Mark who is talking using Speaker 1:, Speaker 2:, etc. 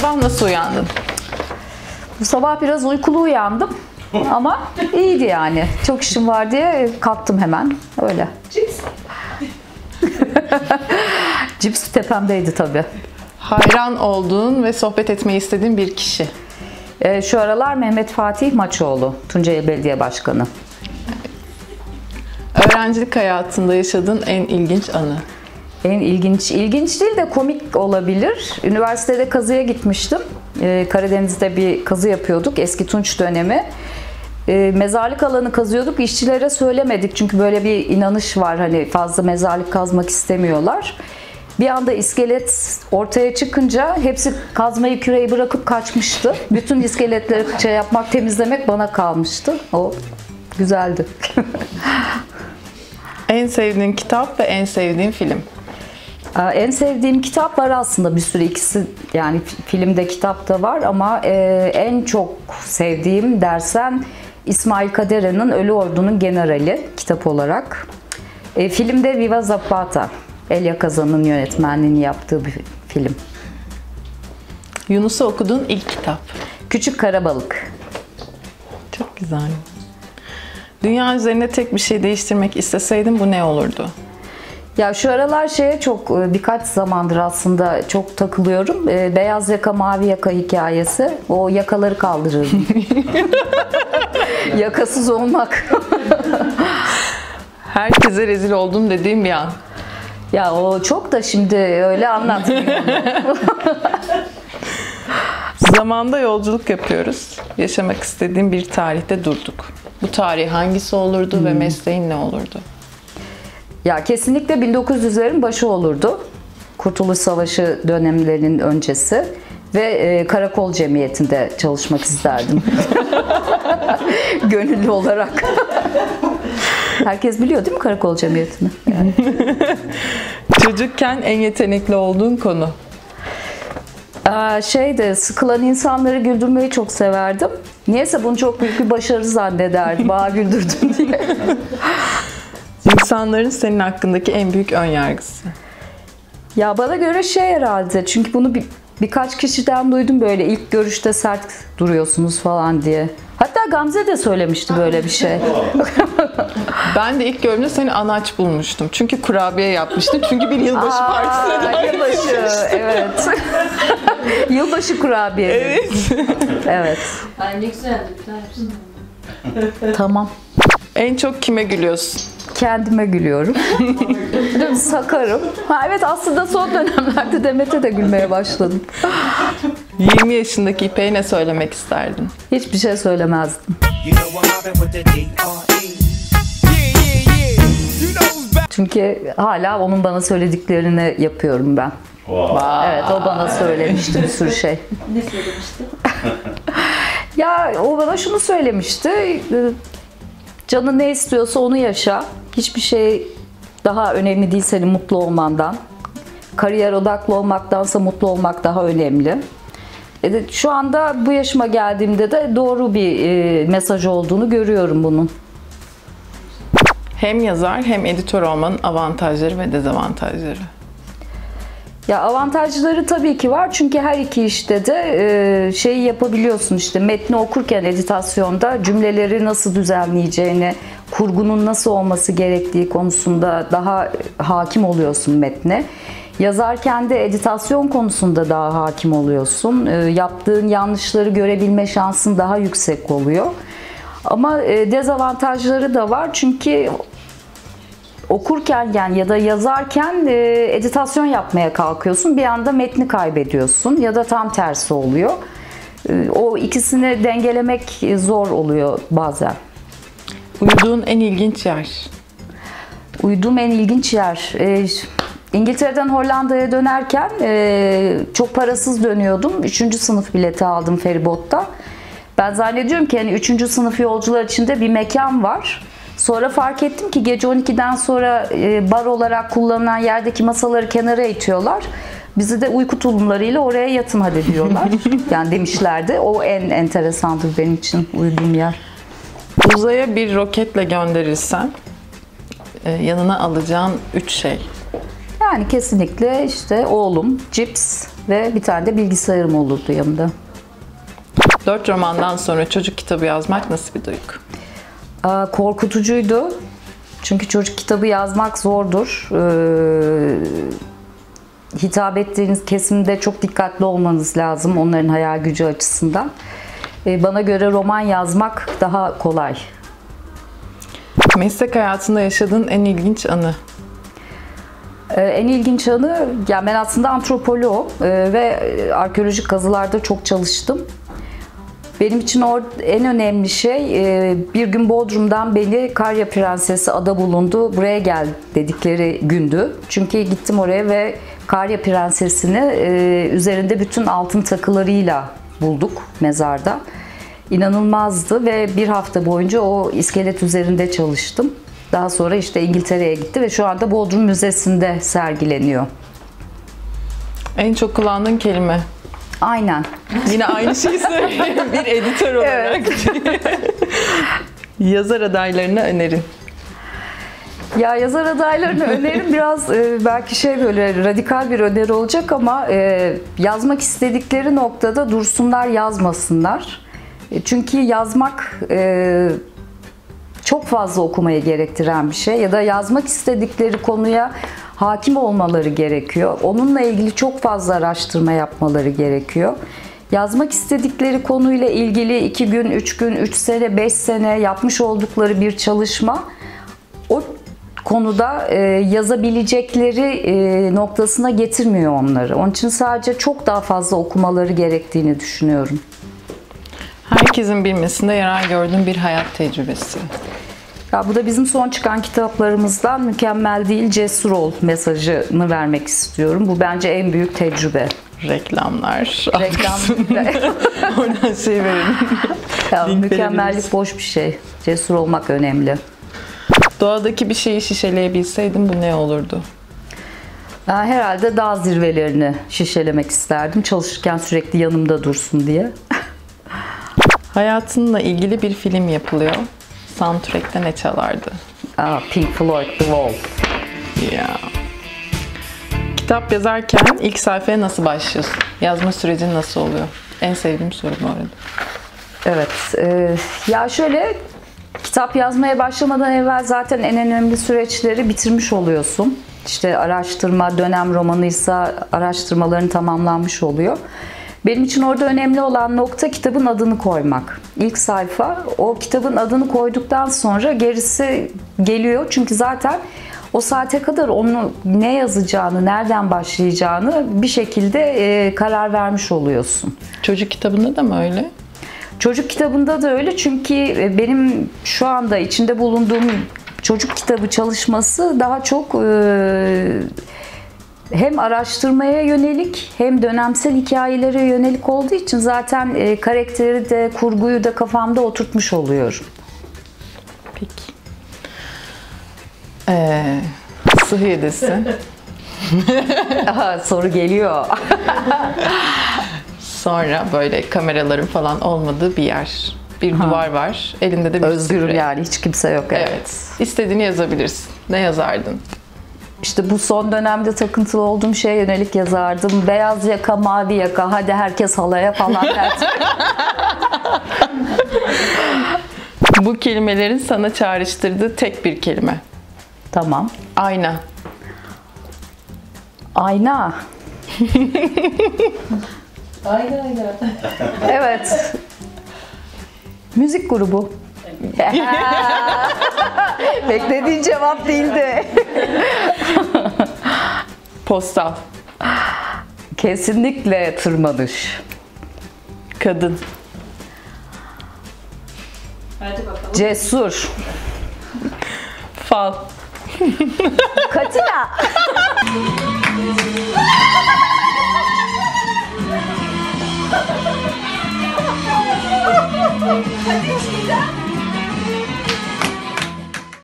Speaker 1: sabah nasıl uyandın?
Speaker 2: Bu sabah biraz uykulu uyandım. Ama iyiydi yani. Çok işim var diye kalktım hemen. Öyle.
Speaker 3: Cips.
Speaker 2: Cips tepemdeydi tabii.
Speaker 1: Hayran olduğun ve sohbet etmeyi istediğin bir kişi.
Speaker 2: Ee, şu aralar Mehmet Fatih Maçoğlu, Tunceli Belediye Başkanı.
Speaker 1: Öğrencilik hayatında yaşadığın en ilginç anı.
Speaker 2: En ilginç, ilginç değil de komik olabilir. Üniversitede kazıya gitmiştim. Ee, Karadeniz'de bir kazı yapıyorduk eski Tunç dönemi. Ee, mezarlık alanı kazıyorduk. İşçilere söylemedik çünkü böyle bir inanış var hani fazla mezarlık kazmak istemiyorlar. Bir anda iskelet ortaya çıkınca hepsi kazmayı küreği bırakıp kaçmıştı. Bütün iskeletleri şey yapmak, temizlemek bana kalmıştı. O güzeldi.
Speaker 1: En sevdiğin kitap ve en sevdiğin film.
Speaker 2: Ee, En sevdiğim kitap var aslında bir sürü ikisi yani fi- filmde kitap da var ama e, en çok sevdiğim dersen İsmail Kadera'nın Ölü Ordu'nun Generali kitap olarak. E, filmde Viva Zapata, Elia Kazan'ın yönetmenliğini yaptığı bir film.
Speaker 1: Yunus'u okuduğun ilk kitap.
Speaker 2: Küçük Karabalık.
Speaker 1: Çok güzel. Dünya üzerinde tek bir şey değiştirmek isteseydin bu ne olurdu?
Speaker 2: Ya şu aralar şeye çok e, birkaç zamandır aslında çok takılıyorum. E, Beyaz yaka mavi yaka hikayesi. O yakaları kaldırırdım. Yakasız olmak.
Speaker 1: Herkese rezil oldum dediğim bir an.
Speaker 2: ya o çok da şimdi öyle anlatmıyorum.
Speaker 1: Zamanda yolculuk yapıyoruz. Yaşamak istediğim bir tarihte durduk. Bu tarih hangisi olurdu ve mesleğin ne olurdu?
Speaker 2: Ya kesinlikle 1900'lerin başı olurdu. Kurtuluş Savaşı dönemlerinin öncesi ve e, karakol cemiyetinde çalışmak isterdim. Gönüllü olarak. Herkes biliyor değil mi karakol cemiyetini? Yani.
Speaker 1: Çocukken en yetenekli olduğun konu.
Speaker 2: Aa, şeyde sıkılan insanları güldürmeyi çok severdim. Niyeyse bunu çok büyük bir başarı zannederdim. Bana güldürdün diye.
Speaker 1: İnsanların senin hakkındaki en büyük ön yargısı.
Speaker 2: Ya bana göre şey herhalde. Çünkü bunu bir, birkaç kişiden duydum böyle ilk görüşte sert duruyorsunuz falan diye. Hatta Gamze de söylemişti böyle bir şey.
Speaker 1: Ben de ilk gördüğümde seni anaç bulmuştum. Çünkü kurabiye yapmıştın. Çünkü bir yılbaşı partisine
Speaker 2: Aa,
Speaker 1: davet
Speaker 2: yılbaşı, evet. yılbaşı kurabiye. Evet. evet.
Speaker 3: Ay ne güzeldi.
Speaker 2: Tamam.
Speaker 1: En çok kime gülüyorsun?
Speaker 2: Kendime gülüyorum. Sakarım. Ha, evet aslında son dönemlerde Demet'e de gülmeye başladım.
Speaker 1: 20 yaşındaki İpek'e ne söylemek isterdin?
Speaker 2: Hiçbir şey söylemezdim.
Speaker 4: Back.
Speaker 2: Çünkü hala onun bana söylediklerini yapıyorum ben. Evet o bana söylemişti bir sürü şey.
Speaker 3: Ne söylemişti?
Speaker 2: Ya o bana şunu söylemişti. e, Canın ne istiyorsa onu yaşa. Hiçbir şey daha önemli değil senin mutlu olmandan. Kariyer odaklı olmaktansa mutlu olmak daha önemli. E şu anda bu yaşıma geldiğimde de doğru bir e, mesaj olduğunu görüyorum bunun.
Speaker 1: Hem yazar hem editör olmanın avantajları ve dezavantajları.
Speaker 2: Ya avantajları tabii ki var çünkü her iki işte de e, şeyi yapabiliyorsun işte metni okurken editasyonda cümleleri nasıl düzenleyeceğini, kurgunun nasıl olması gerektiği konusunda daha hakim oluyorsun metne. Yazarken de editasyon konusunda daha hakim oluyorsun. E, yaptığın yanlışları görebilme şansın daha yüksek oluyor. Ama e, dezavantajları da var çünkü okurken yani ya da yazarken e, editasyon yapmaya kalkıyorsun. Bir anda metni kaybediyorsun ya da tam tersi oluyor. E, o ikisini dengelemek zor oluyor bazen.
Speaker 1: Uyuduğun en ilginç yer.
Speaker 2: Uyuduğum en ilginç yer. e, İngiltere'den Hollanda'ya dönerken e, çok parasız dönüyordum. Üçüncü sınıf bileti aldım feribotta. Ben zannediyorum ki hani üçüncü sınıf yolcular içinde bir mekan var. Sonra fark ettim ki gece 12'den sonra e, bar olarak kullanılan yerdeki masaları kenara itiyorlar. Bizi de uyku tulumlarıyla oraya yatın hadi diyorlar. yani demişlerdi. O en enteresandır benim için uyuduğum yer.
Speaker 1: Uzaya bir roketle gönderirsen e, yanına alacağın üç şey.
Speaker 2: Ya Yani kesinlikle işte oğlum, cips ve bir tane de bilgisayarım olurdu yanımda.
Speaker 1: Dört romandan sonra çocuk kitabı yazmak nasıl bir duygu?
Speaker 2: Aa, korkutucuydu. Çünkü çocuk kitabı yazmak zordur. Ee, hitap ettiğiniz kesimde çok dikkatli olmanız lazım onların hayal gücü açısından. Ee, bana göre roman yazmak daha kolay.
Speaker 1: Meslek hayatında yaşadığın en ilginç anı.
Speaker 2: Ee, en ilginç anı, yani ben aslında antropoloğum ee, ve arkeolojik kazılarda çok çalıştım. Benim için en önemli şey e, bir gün Bodrum'dan beni Karya Prensesi ada bulundu, buraya gel dedikleri gündü. Çünkü gittim oraya ve Karya Prensesi'ni e, üzerinde bütün altın takılarıyla bulduk mezarda. İnanılmazdı ve bir hafta boyunca o iskelet üzerinde çalıştım. Daha sonra işte İngiltere'ye gitti ve şu anda Bodrum Müzesi'nde sergileniyor.
Speaker 1: En çok kullandığın kelime.
Speaker 2: Aynen.
Speaker 1: Yine aynı şeyi söyleyeyim bir editör olarak. Yazar adaylarına önerin.
Speaker 2: Ya yazar adaylarını önerim biraz e, belki şey böyle radikal bir öneri olacak ama e, yazmak istedikleri noktada dursunlar yazmasınlar. E, çünkü yazmak e, çok fazla okumayı gerektiren bir şey ya da yazmak istedikleri konuya hakim olmaları gerekiyor. Onunla ilgili çok fazla araştırma yapmaları gerekiyor. Yazmak istedikleri konuyla ilgili 2 gün, 3 gün, 3 sene, 5 sene yapmış oldukları bir çalışma konuda e, yazabilecekleri e, noktasına getirmiyor onları. Onun için sadece çok daha fazla okumaları gerektiğini düşünüyorum.
Speaker 1: Herkesin bilmesinde yarar gördüğün bir hayat tecrübesi.
Speaker 2: Ya bu da bizim son çıkan kitaplarımızdan mükemmel değil cesur ol mesajını vermek istiyorum. Bu bence en büyük tecrübe.
Speaker 1: Reklamlar.
Speaker 2: Reklam
Speaker 1: Oradan şey verelim.
Speaker 2: ya, mükemmellik
Speaker 1: verebiliriz.
Speaker 2: boş bir şey. Cesur olmak önemli.
Speaker 1: Doğadaki bir şeyi şişeleyebilseydin bu ne olurdu?
Speaker 2: Ben herhalde dağ zirvelerini şişelemek isterdim. Çalışırken sürekli yanımda dursun diye.
Speaker 1: Hayatınla ilgili bir film yapılıyor. Soundtrack'te ne çalardı?
Speaker 2: Aa, Pink Floyd, The Wall.
Speaker 1: Ya. Kitap yazarken ilk sayfaya nasıl başlıyorsun? Yazma sürecin nasıl oluyor? En sevdiğim soru bu arada.
Speaker 2: Evet. e, ya şöyle kitap yazmaya başlamadan evvel zaten en önemli süreçleri bitirmiş oluyorsun. İşte araştırma, dönem romanıysa araştırmaların tamamlanmış oluyor. Benim için orada önemli olan nokta kitabın adını koymak. İlk sayfa o kitabın adını koyduktan sonra gerisi geliyor. Çünkü zaten o saate kadar onu ne yazacağını, nereden başlayacağını bir şekilde karar vermiş oluyorsun.
Speaker 1: Çocuk kitabında da mı öyle?
Speaker 2: Çocuk kitabında da öyle çünkü e, benim şu anda içinde bulunduğum çocuk kitabı çalışması daha çok e, hem araştırmaya yönelik hem dönemsel hikayelere yönelik olduğu için zaten e, karakteri de kurguyu da kafamda oturtmuş oluyorum.
Speaker 1: Peki. Ee, sıhhi yedisi.
Speaker 2: Aha, soru geliyor.
Speaker 1: Sonra böyle kameraların falan olmadığı bir yer. Bir duvar var. Elinde de bir
Speaker 2: Özgürüm
Speaker 1: sprey.
Speaker 2: yani hiç kimse yok. Evet.
Speaker 1: Evet. İstediğini yazabilirsin. Ne yazardın?
Speaker 2: İşte bu son dönemde takıntılı olduğum şeye yönelik yazardım. Beyaz yaka, mavi yaka, hadi herkes halaya falan derdim.
Speaker 1: Bu kelimelerin sana çağrıştırdığı tek bir kelime.
Speaker 2: tamam.
Speaker 1: Ayna.
Speaker 2: Ayna.
Speaker 3: Aynen aynen.
Speaker 2: Evet. Müzik grubu. Beklediğin cevap değildi.
Speaker 1: Postal.
Speaker 2: Kesinlikle tırmanış.
Speaker 1: Kadın.
Speaker 3: Hadi bakalım.
Speaker 2: Cesur.
Speaker 1: Fal.
Speaker 2: Katina.
Speaker 5: Hadi Çiğdem.